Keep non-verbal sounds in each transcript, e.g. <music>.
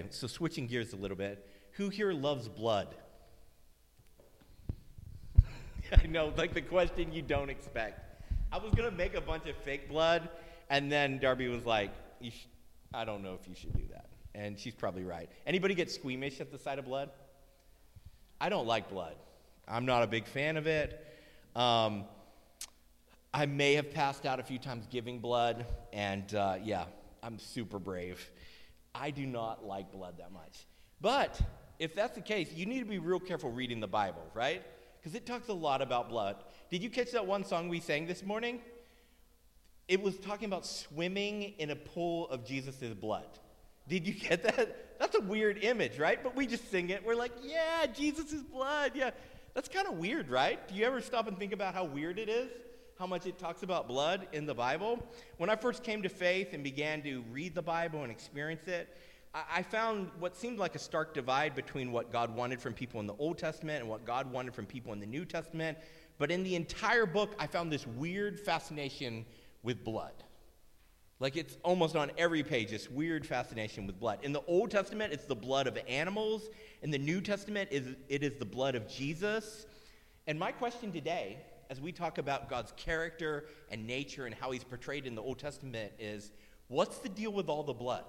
Okay, so switching gears a little bit. Who here loves blood? <laughs> I know, like the question you don't expect. I was gonna make a bunch of fake blood, and then Darby was like, sh- "I don't know if you should do that," and she's probably right. Anybody get squeamish at the sight of blood? I don't like blood. I'm not a big fan of it. Um, I may have passed out a few times giving blood, and uh, yeah, I'm super brave. I do not like blood that much. But if that's the case, you need to be real careful reading the Bible, right? Because it talks a lot about blood. Did you catch that one song we sang this morning? It was talking about swimming in a pool of Jesus' blood. Did you get that? That's a weird image, right? But we just sing it. We're like, yeah, Jesus' blood. Yeah. That's kind of weird, right? Do you ever stop and think about how weird it is? How much it talks about blood in the Bible? When I first came to faith and began to read the Bible and experience it, I found what seemed like a stark divide between what God wanted from people in the Old Testament and what God wanted from people in the New Testament. But in the entire book, I found this weird fascination with blood. Like it's almost on every page, this weird fascination with blood. In the Old Testament, it's the blood of animals. In the New Testament, is it is the blood of Jesus. And my question today, as we talk about God's character and nature and how he's portrayed in the Old Testament, is what's the deal with all the blood?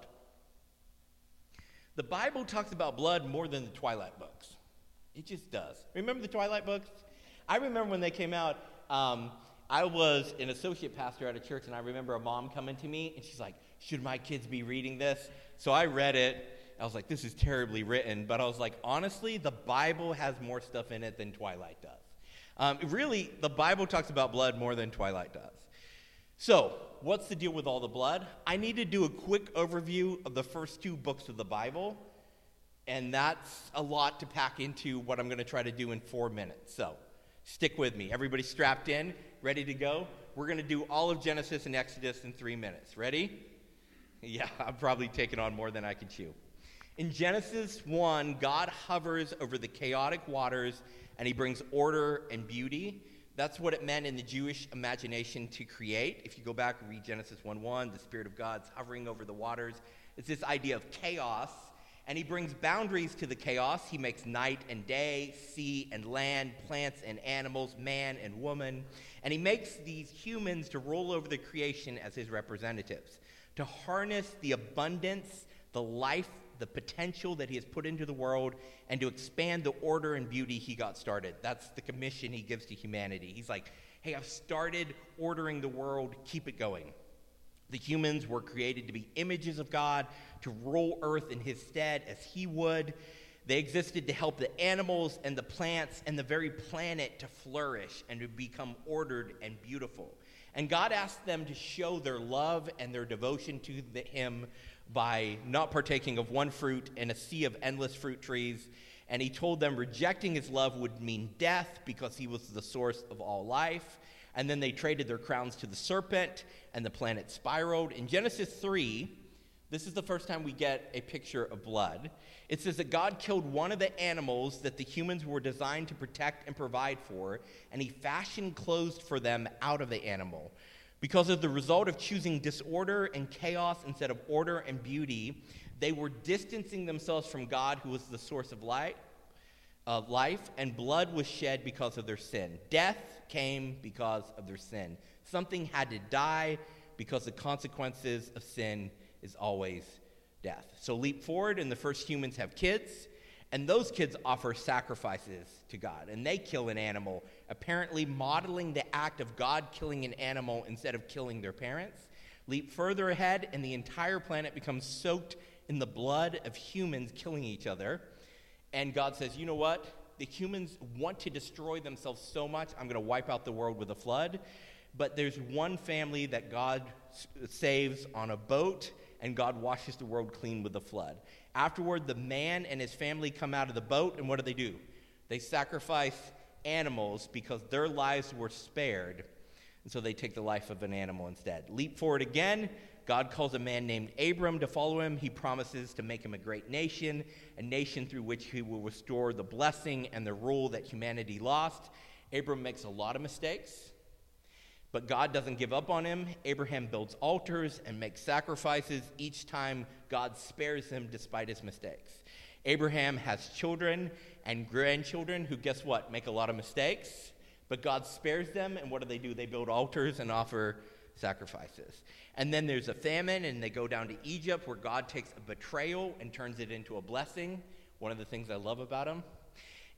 The Bible talks about blood more than the Twilight books. It just does. Remember the Twilight books? I remember when they came out. Um, I was an associate pastor at a church, and I remember a mom coming to me, and she's like, Should my kids be reading this? So I read it. I was like, This is terribly written. But I was like, Honestly, the Bible has more stuff in it than Twilight does. Um, really, the Bible talks about blood more than Twilight does. So, what's the deal with all the blood? I need to do a quick overview of the first two books of the Bible, and that's a lot to pack into what I'm going to try to do in four minutes. So, stick with me. Everybody strapped in? Ready to go? We're going to do all of Genesis and Exodus in three minutes. Ready? <laughs> Yeah, I'm probably taking on more than I can chew. In Genesis 1, God hovers over the chaotic waters and he brings order and beauty. That's what it meant in the Jewish imagination to create. If you go back and read Genesis 1 1, the Spirit of God's hovering over the waters. It's this idea of chaos and he brings boundaries to the chaos. He makes night and day, sea and land, plants and animals, man and woman. And he makes these humans to rule over the creation as his representatives, to harness the abundance, the life, the potential that he has put into the world, and to expand the order and beauty he got started. That's the commission he gives to humanity. He's like, hey, I've started ordering the world, keep it going. The humans were created to be images of God, to rule earth in his stead as he would. They existed to help the animals and the plants and the very planet to flourish and to become ordered and beautiful. And God asked them to show their love and their devotion to the, him by not partaking of one fruit in a sea of endless fruit trees. And he told them rejecting his love would mean death because he was the source of all life and then they traded their crowns to the serpent, and the planet spiraled. In Genesis 3, this is the first time we get a picture of blood. It says that God killed one of the animals that the humans were designed to protect and provide for, and he fashioned clothes for them out of the animal. Because of the result of choosing disorder and chaos instead of order and beauty, they were distancing themselves from God, who was the source of light, of life, and blood was shed because of their sin. Death came because of their sin. Something had to die because the consequences of sin is always death. So leap forward, and the first humans have kids, and those kids offer sacrifices to God, and they kill an animal, apparently modeling the act of God killing an animal instead of killing their parents. Leap further ahead, and the entire planet becomes soaked in the blood of humans killing each other. And God says, You know what? the humans want to destroy themselves so much, I'm going to wipe out the world with a flood. But there's one family that God saves on a boat, and God washes the world clean with the flood. Afterward, the man and his family come out of the boat, and what do they do? They sacrifice animals because their lives were spared. And so they take the life of an animal instead. Leap forward again. God calls a man named Abram to follow him. He promises to make him a great nation, a nation through which he will restore the blessing and the rule that humanity lost. Abram makes a lot of mistakes. But God doesn't give up on him. Abraham builds altars and makes sacrifices each time God spares him despite his mistakes. Abraham has children and grandchildren who, guess what, make a lot of mistakes, but God spares them, and what do they do? They build altars and offer sacrifices. And then there's a famine, and they go down to Egypt where God takes a betrayal and turns it into a blessing. One of the things I love about him.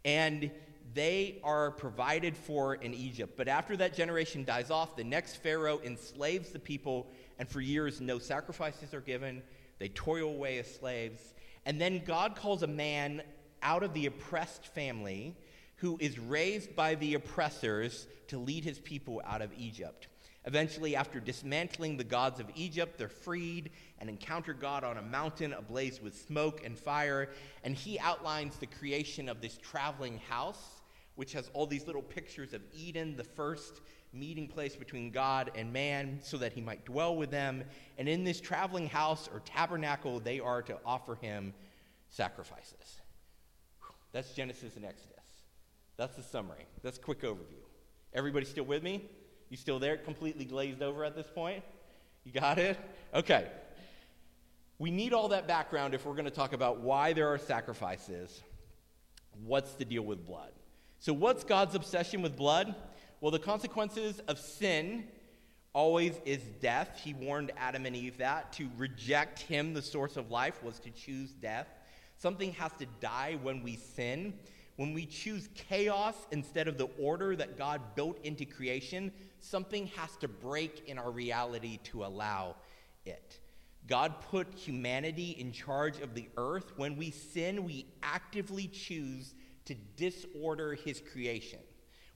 And they are provided for in Egypt. But after that generation dies off, the next Pharaoh enslaves the people, and for years, no sacrifices are given. They toil away as slaves. And then God calls a man out of the oppressed family who is raised by the oppressors to lead his people out of Egypt. Eventually, after dismantling the gods of Egypt, they're freed and encounter God on a mountain ablaze with smoke and fire. And he outlines the creation of this traveling house, which has all these little pictures of Eden, the first meeting place between God and man, so that he might dwell with them. And in this traveling house or tabernacle, they are to offer him sacrifices. That's Genesis and Exodus. That's the summary. That's a quick overview. Everybody still with me? You still there? Completely glazed over at this point? You got it? Okay. We need all that background if we're going to talk about why there are sacrifices. What's the deal with blood? So, what's God's obsession with blood? Well, the consequences of sin always is death. He warned Adam and Eve that. To reject Him, the source of life, was to choose death. Something has to die when we sin. When we choose chaos instead of the order that God built into creation, something has to break in our reality to allow it. God put humanity in charge of the earth. When we sin, we actively choose to disorder his creation.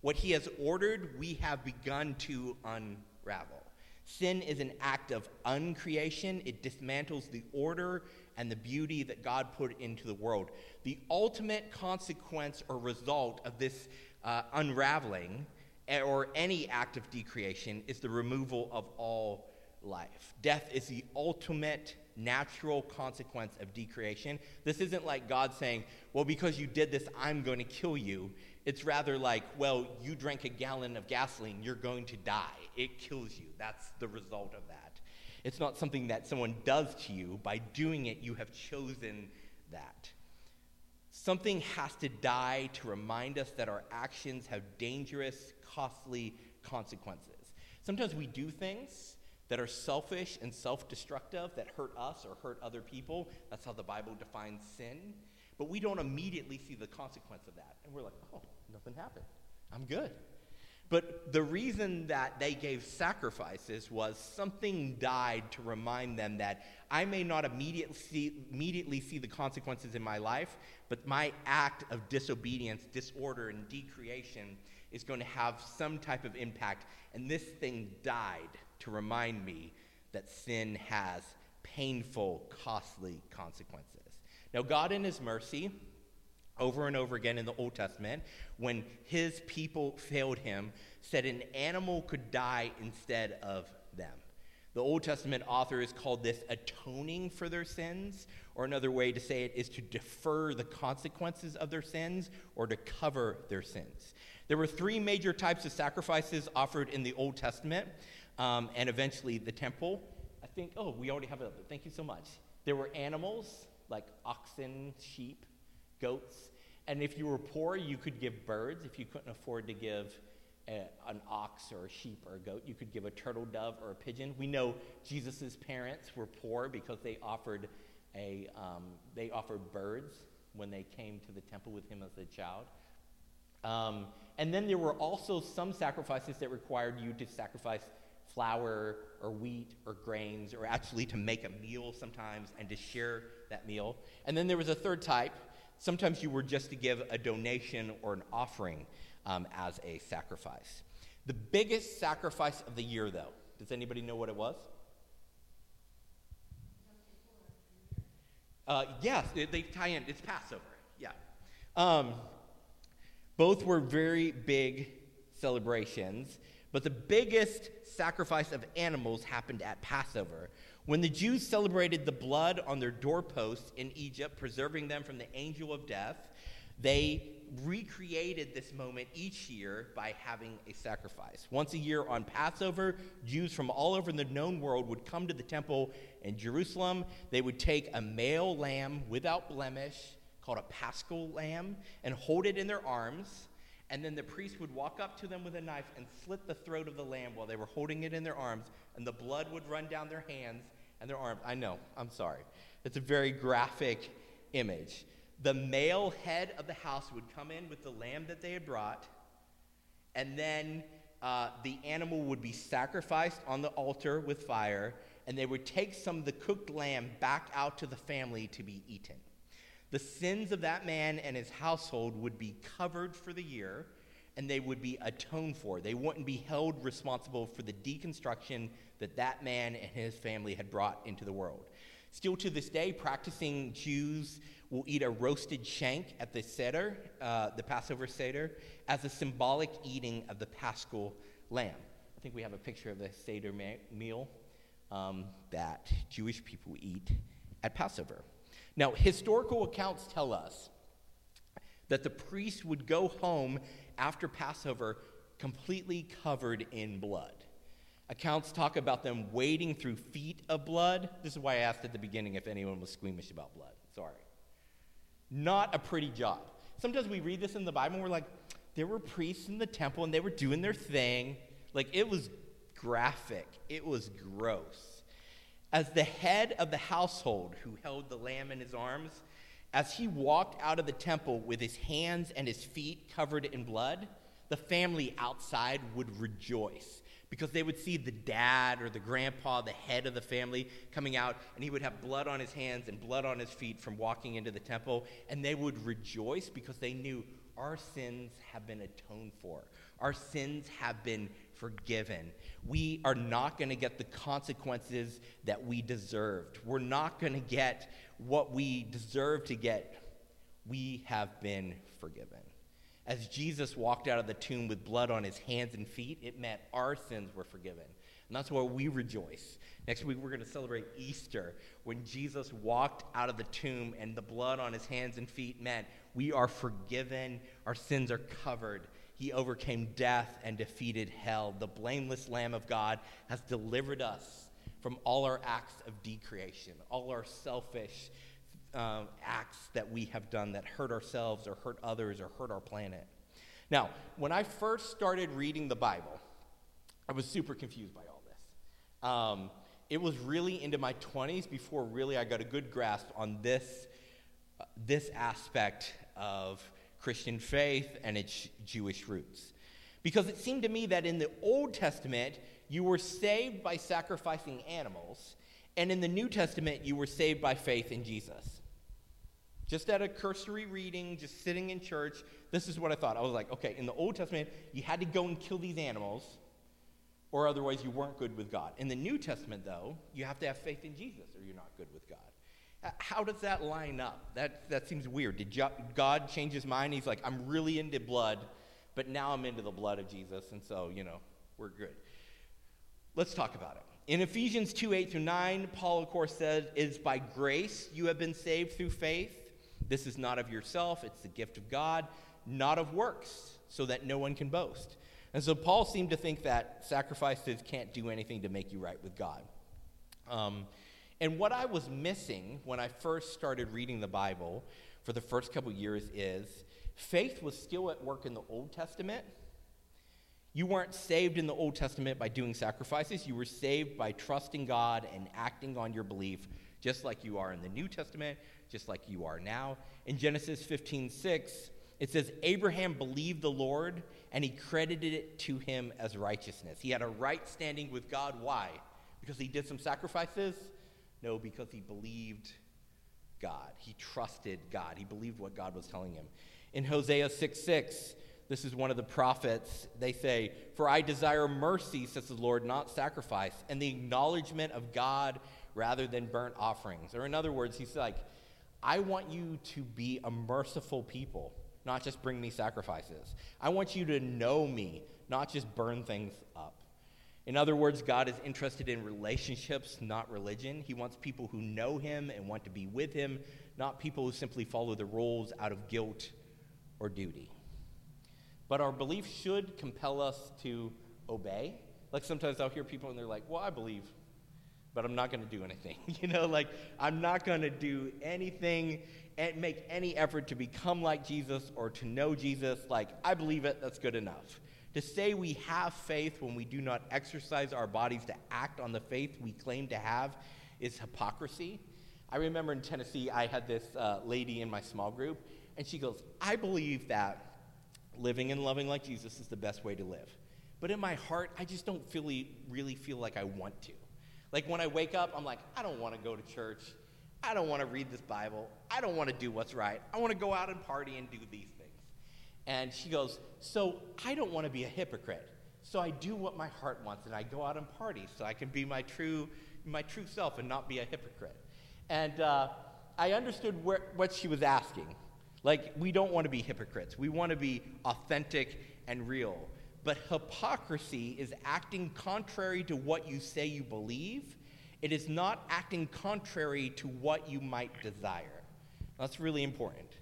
What he has ordered, we have begun to unravel. Sin is an act of uncreation, it dismantles the order and the beauty that God put into the world. The ultimate consequence or result of this uh, unraveling or any act of decreation is the removal of all life. Death is the ultimate natural consequence of decreation. This isn't like God saying, well, because you did this, I'm going to kill you. It's rather like, well, you drank a gallon of gasoline, you're going to die. It kills you. That's the result of that. It's not something that someone does to you. By doing it, you have chosen that. Something has to die to remind us that our actions have dangerous costly consequences. Sometimes we do things that are selfish and self destructive, that hurt us or hurt other people. That's how the Bible defines sin. But we don't immediately see the consequence of that. And we're like, oh, nothing happened. I'm good. But the reason that they gave sacrifices was something died to remind them that I may not immediately see, immediately see the consequences in my life, but my act of disobedience, disorder, and decreation is going to have some type of impact. And this thing died to remind me that sin has painful, costly consequences. Now, God, in His mercy, over and over again in the Old Testament, when His people failed Him, said an animal could die instead of them. The Old Testament authors called this atoning for their sins, or another way to say it is to defer the consequences of their sins or to cover their sins. There were three major types of sacrifices offered in the Old Testament um, and eventually the temple. I think, oh, we already have it. Thank you so much. There were animals like oxen, sheep, goats. And if you were poor, you could give birds. If you couldn't afford to give a, an ox or a sheep or a goat, you could give a turtle dove or a pigeon. We know Jesus' parents were poor because they offered, a, um, they offered birds when they came to the temple with him as a child. Um, and then there were also some sacrifices that required you to sacrifice flour or wheat or grains, or actually to make a meal sometimes and to share that meal. And then there was a third type. Sometimes you were just to give a donation or an offering um, as a sacrifice. The biggest sacrifice of the year, though, does anybody know what it was? Uh, yes, they, they tie in. It's Passover. Yeah. Um, both were very big celebrations, but the biggest sacrifice of animals happened at Passover. When the Jews celebrated the blood on their doorposts in Egypt, preserving them from the angel of death, they recreated this moment each year by having a sacrifice. Once a year on Passover, Jews from all over the known world would come to the temple in Jerusalem. They would take a male lamb without blemish, called a paschal lamb, and hold it in their arms. And then the priest would walk up to them with a knife and slit the throat of the lamb while they were holding it in their arms, and the blood would run down their hands and their arms. I know, I'm sorry. It's a very graphic image the male head of the house would come in with the lamb that they had brought, and then uh, the animal would be sacrificed on the altar with fire, and they would take some of the cooked lamb back out to the family to be eaten. The sins of that man and his household would be covered for the year, and they would be atoned for. They wouldn't be held responsible for the deconstruction that that man and his family had brought into the world. Still to this day, practicing Jews will eat a roasted shank at the Seder, uh, the Passover Seder, as a symbolic eating of the paschal lamb. I think we have a picture of the Seder ma- meal um, that Jewish people eat at Passover. Now, historical accounts tell us that the priest would go home after Passover completely covered in blood. Accounts talk about them wading through feet of blood. This is why I asked at the beginning if anyone was squeamish about blood. Sorry. Not a pretty job. Sometimes we read this in the Bible and we're like, there were priests in the temple and they were doing their thing. Like it was graphic, it was gross. As the head of the household who held the lamb in his arms, as he walked out of the temple with his hands and his feet covered in blood, the family outside would rejoice because they would see the dad or the grandpa, the head of the family, coming out, and he would have blood on his hands and blood on his feet from walking into the temple, and they would rejoice because they knew our sins have been atoned for, our sins have been forgiven. We are not going to get the consequences that we deserved. We're not going to get what we deserve to get. We have been forgiven. As Jesus walked out of the tomb with blood on his hands and feet, it meant our sins were forgiven. And that's why we rejoice. Next week, we're going to celebrate Easter when Jesus walked out of the tomb and the blood on his hands and feet meant we are forgiven, our sins are covered. He overcame death and defeated hell. The blameless Lamb of God has delivered us from all our acts of decreation, all our selfish um, acts that we have done that hurt ourselves or hurt others or hurt our planet. Now, when I first started reading the Bible, I was super confused by all this. Um, it was really into my 20s before really I got a good grasp on this, uh, this aspect of Christian faith and its Jewish roots. Because it seemed to me that in the Old Testament, you were saved by sacrificing animals, and in the New Testament, you were saved by faith in Jesus. Just at a cursory reading, just sitting in church, this is what I thought. I was like, okay, in the Old Testament, you had to go and kill these animals, or otherwise you weren't good with God. In the New Testament, though, you have to have faith in Jesus, or you're not good with God. How does that line up? That, that seems weird. Did God change his mind? He's like, I'm really into blood, but now I'm into the blood of Jesus, and so, you know, we're good. Let's talk about it. In Ephesians 2 8 through 9, Paul, of course, said, It is by grace you have been saved through faith this is not of yourself, it's the gift of God, not of works, so that no one can boast. And so Paul seemed to think that sacrifices can't do anything to make you right with God. Um, and what I was missing when I first started reading the Bible for the first couple years is faith was still at work in the Old Testament. You weren't saved in the Old Testament by doing sacrifices. You were saved by trusting God and acting on your belief, just like you are in the New Testament, just like you are now. In Genesis 15 6, it says, Abraham believed the Lord and he credited it to him as righteousness. He had a right standing with God. Why? Because he did some sacrifices? No, because he believed God. He trusted God. He believed what God was telling him. In Hosea 6 6, this is one of the prophets. They say, For I desire mercy, says the Lord, not sacrifice, and the acknowledgement of God rather than burnt offerings. Or in other words, he's like, I want you to be a merciful people, not just bring me sacrifices. I want you to know me, not just burn things up. In other words, God is interested in relationships, not religion. He wants people who know Him and want to be with Him, not people who simply follow the rules out of guilt or duty. But our belief should compel us to obey. Like sometimes I'll hear people and they're like, well, I believe, but I'm not going to do anything. <laughs> you know, like I'm not going to do anything and make any effort to become like Jesus or to know Jesus. Like, I believe it, that's good enough. To say we have faith when we do not exercise our bodies to act on the faith we claim to have is hypocrisy. I remember in Tennessee, I had this uh, lady in my small group, and she goes, I believe that living and loving like Jesus is the best way to live. But in my heart, I just don't really, really feel like I want to. Like when I wake up, I'm like, I don't want to go to church. I don't want to read this Bible. I don't want to do what's right. I want to go out and party and do these. And she goes, So I don't want to be a hypocrite. So I do what my heart wants and I go out and party so I can be my true, my true self and not be a hypocrite. And uh, I understood where, what she was asking. Like, we don't want to be hypocrites, we want to be authentic and real. But hypocrisy is acting contrary to what you say you believe. It is not acting contrary to what you might desire. That's really important.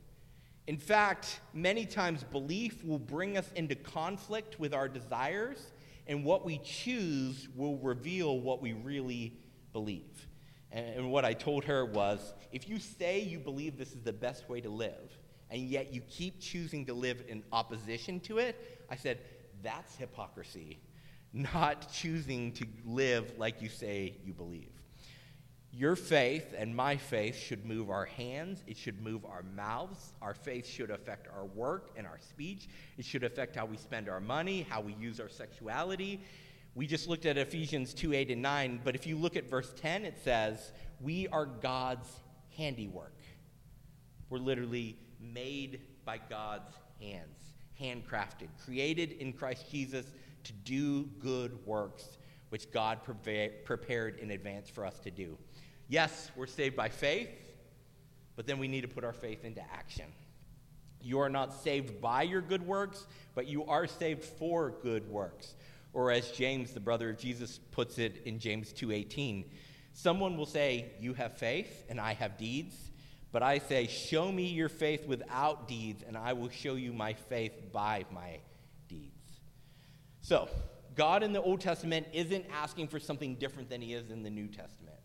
In fact, many times belief will bring us into conflict with our desires, and what we choose will reveal what we really believe. And what I told her was if you say you believe this is the best way to live, and yet you keep choosing to live in opposition to it, I said, that's hypocrisy, not choosing to live like you say you believe. Your faith and my faith should move our hands. It should move our mouths. Our faith should affect our work and our speech. It should affect how we spend our money, how we use our sexuality. We just looked at Ephesians 2 8 and 9, but if you look at verse 10, it says, We are God's handiwork. We're literally made by God's hands, handcrafted, created in Christ Jesus to do good works, which God prepared in advance for us to do. Yes, we're saved by faith, but then we need to put our faith into action. You are not saved by your good works, but you are saved for good works. Or as James, the brother of Jesus, puts it in James 2:18, someone will say, "You have faith and I have deeds." But I say, Show me your faith without deeds, and I will show you my faith by my deeds. So, God in the Old Testament isn't asking for something different than he is in the New Testament.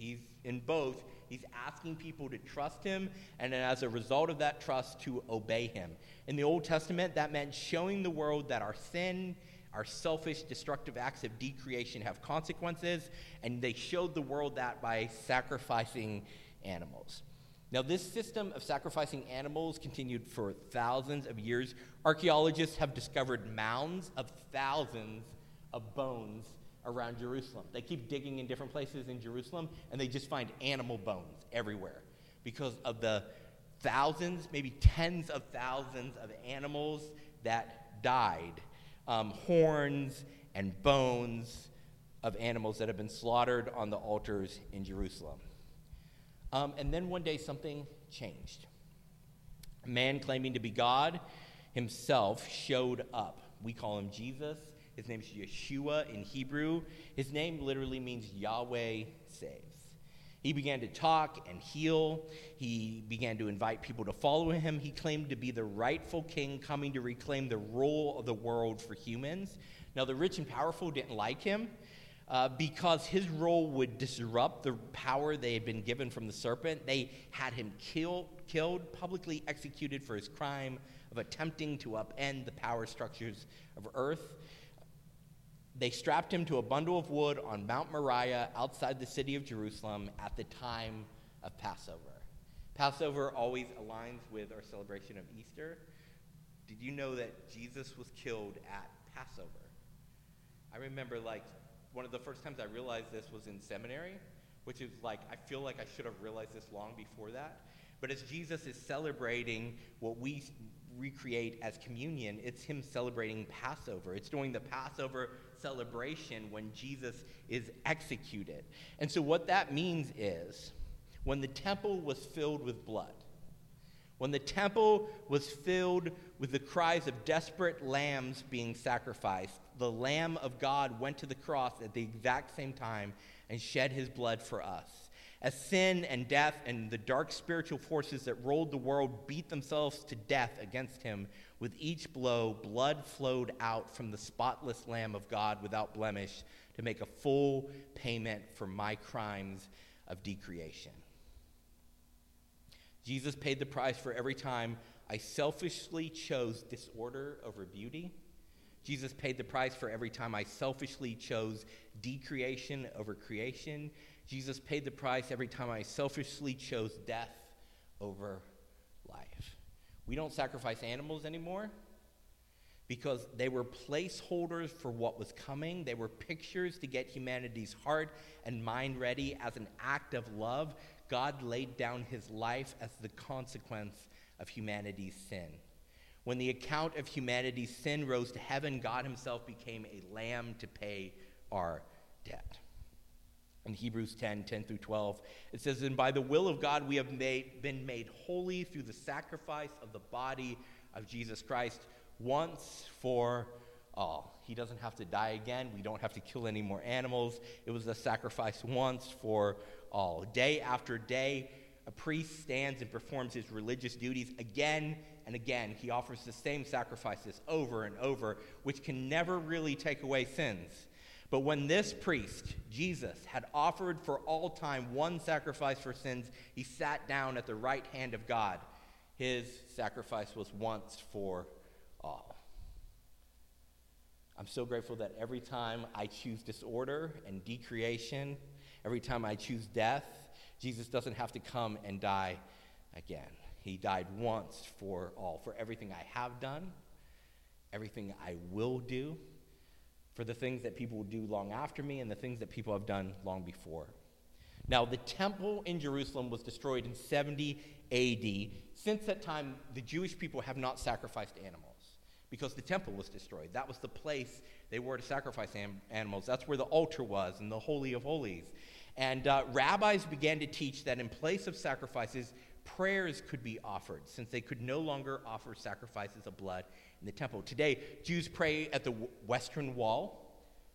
He's in both. He's asking people to trust him, and as a result of that trust, to obey him. In the Old Testament, that meant showing the world that our sin, our selfish, destructive acts of decreation have consequences, and they showed the world that by sacrificing animals. Now, this system of sacrificing animals continued for thousands of years. Archaeologists have discovered mounds of thousands of bones around Jerusalem. They keep digging in different places in Jerusalem, and they just find animal bones everywhere because of the thousands, maybe tens of thousands of animals that died. Um, horns and bones of animals that have been slaughtered on the altars in Jerusalem. Um, and then one day something changed. A man claiming to be God himself showed up. We call him Jesus. His name is Yeshua in Hebrew. His name literally means Yahweh saves. He began to talk and heal. He began to invite people to follow him. He claimed to be the rightful king coming to reclaim the rule of the world for humans. Now, the rich and powerful didn't like him uh, because his role would disrupt the power they had been given from the serpent. They had him kill, killed, publicly executed for his crime of attempting to upend the power structures of earth. They strapped him to a bundle of wood on Mount Moriah outside the city of Jerusalem at the time of Passover. Passover always aligns with our celebration of Easter. Did you know that Jesus was killed at Passover? I remember, like, one of the first times I realized this was in seminary, which is like, I feel like I should have realized this long before that. But as Jesus is celebrating what we recreate as communion, it's him celebrating Passover. It's during the Passover celebration when Jesus is executed. And so, what that means is when the temple was filled with blood, when the temple was filled with the cries of desperate lambs being sacrificed, the Lamb of God went to the cross at the exact same time and shed his blood for us. As sin and death and the dark spiritual forces that ruled the world beat themselves to death against him, with each blow, blood flowed out from the spotless Lamb of God without blemish to make a full payment for my crimes of decreation. Jesus paid the price for every time I selfishly chose disorder over beauty. Jesus paid the price for every time I selfishly chose decreation over creation. Jesus paid the price every time I selfishly chose death over life. We don't sacrifice animals anymore because they were placeholders for what was coming. They were pictures to get humanity's heart and mind ready as an act of love. God laid down his life as the consequence of humanity's sin. When the account of humanity's sin rose to heaven, God himself became a lamb to pay our debt in Hebrews 10 10 through 12. It says, And by the will of God we have made, been made holy through the sacrifice of the body of Jesus Christ once for all. He doesn't have to die again. We don't have to kill any more animals. It was a sacrifice once for all. Day after day, a priest stands and performs his religious duties again and again. He offers the same sacrifices over and over, which can never really take away sins. But when this priest, Jesus, had offered for all time one sacrifice for sins, he sat down at the right hand of God. His sacrifice was once for all. I'm so grateful that every time I choose disorder and decreation, every time I choose death, Jesus doesn't have to come and die again. He died once for all, for everything I have done, everything I will do, for the things that people will do long after me and the things that people have done long before. Now, the temple in Jerusalem was destroyed in 70 AD. Since that time, the Jewish people have not sacrificed animals because the temple was destroyed. That was the place they were to sacrifice am- animals. That's where the altar was and the Holy of Holies. And uh, rabbis began to teach that in place of sacrifices, prayers could be offered since they could no longer offer sacrifices of blood in the temple. Today, Jews pray at the Western Wall,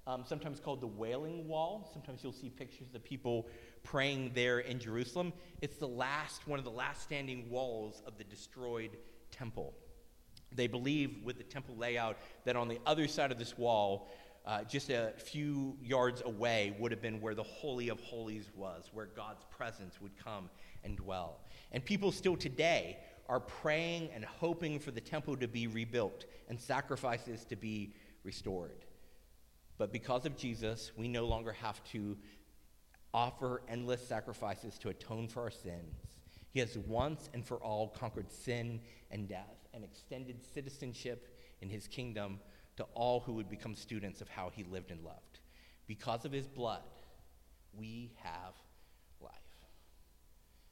um, sometimes called the Wailing Wall. Sometimes you'll see pictures of people praying there in Jerusalem. It's the last, one of the last standing walls of the destroyed temple. They believe, with the temple layout, that on the other side of this wall, uh, just a few yards away, would have been where the Holy of Holies was, where God's presence would come and dwell. And people still today are praying and hoping for the temple to be rebuilt and sacrifices to be restored. But because of Jesus, we no longer have to offer endless sacrifices to atone for our sins. He has once and for all conquered sin and death and extended citizenship in his kingdom to all who would become students of how he lived and loved. Because of his blood, we have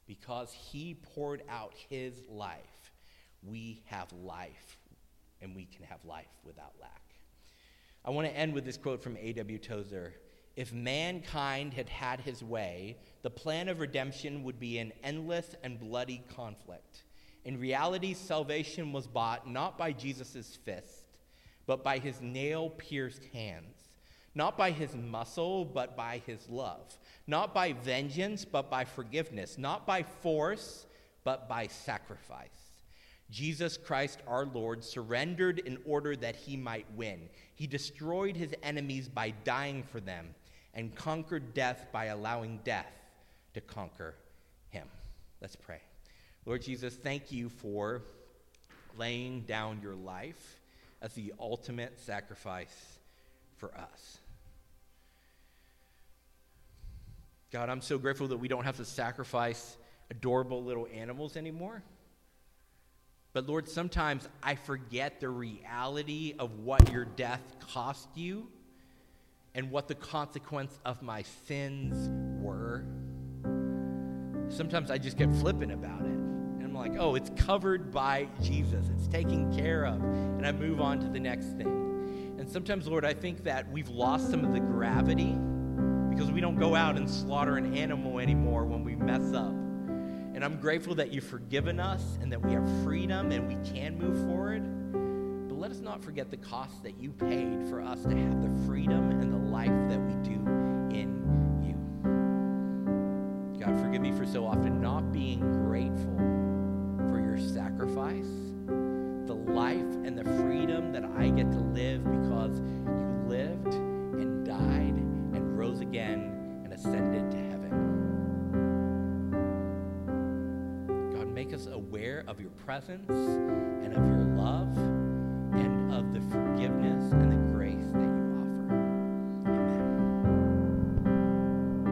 because he poured out his life, we have life, and we can have life without lack. I want to end with this quote from A.W. Tozer. If mankind had had his way, the plan of redemption would be an endless and bloody conflict. In reality, salvation was bought not by Jesus' fist, but by his nail pierced hands not by his muscle, but by his love, not by vengeance, but by forgiveness, not by force, but by sacrifice. Jesus Christ our Lord surrendered in order that he might win. He destroyed his enemies by dying for them and conquered death by allowing death to conquer him. Let's pray. Lord Jesus, thank you for laying down your life as the ultimate sacrifice for us. God, I'm so grateful that we don't have to sacrifice adorable little animals anymore. But Lord, sometimes I forget the reality of what your death cost you and what the consequence of my sins were. Sometimes I just get flippant about it. And I'm like, oh, it's covered by Jesus, it's taken care of. And I move on to the next thing. And sometimes, Lord, I think that we've lost some of the gravity because we don't go out and slaughter an animal anymore when we mess up. And I'm grateful that you've forgiven us and that we have freedom and we can move forward. But let us not forget the cost that you paid for us to have the freedom and the life that we do in you. God, forgive me for so often not being grateful for your sacrifice, the life and the freedom that I get to live because you lived and died again and ascended to heaven. God, make us aware of your presence and of your love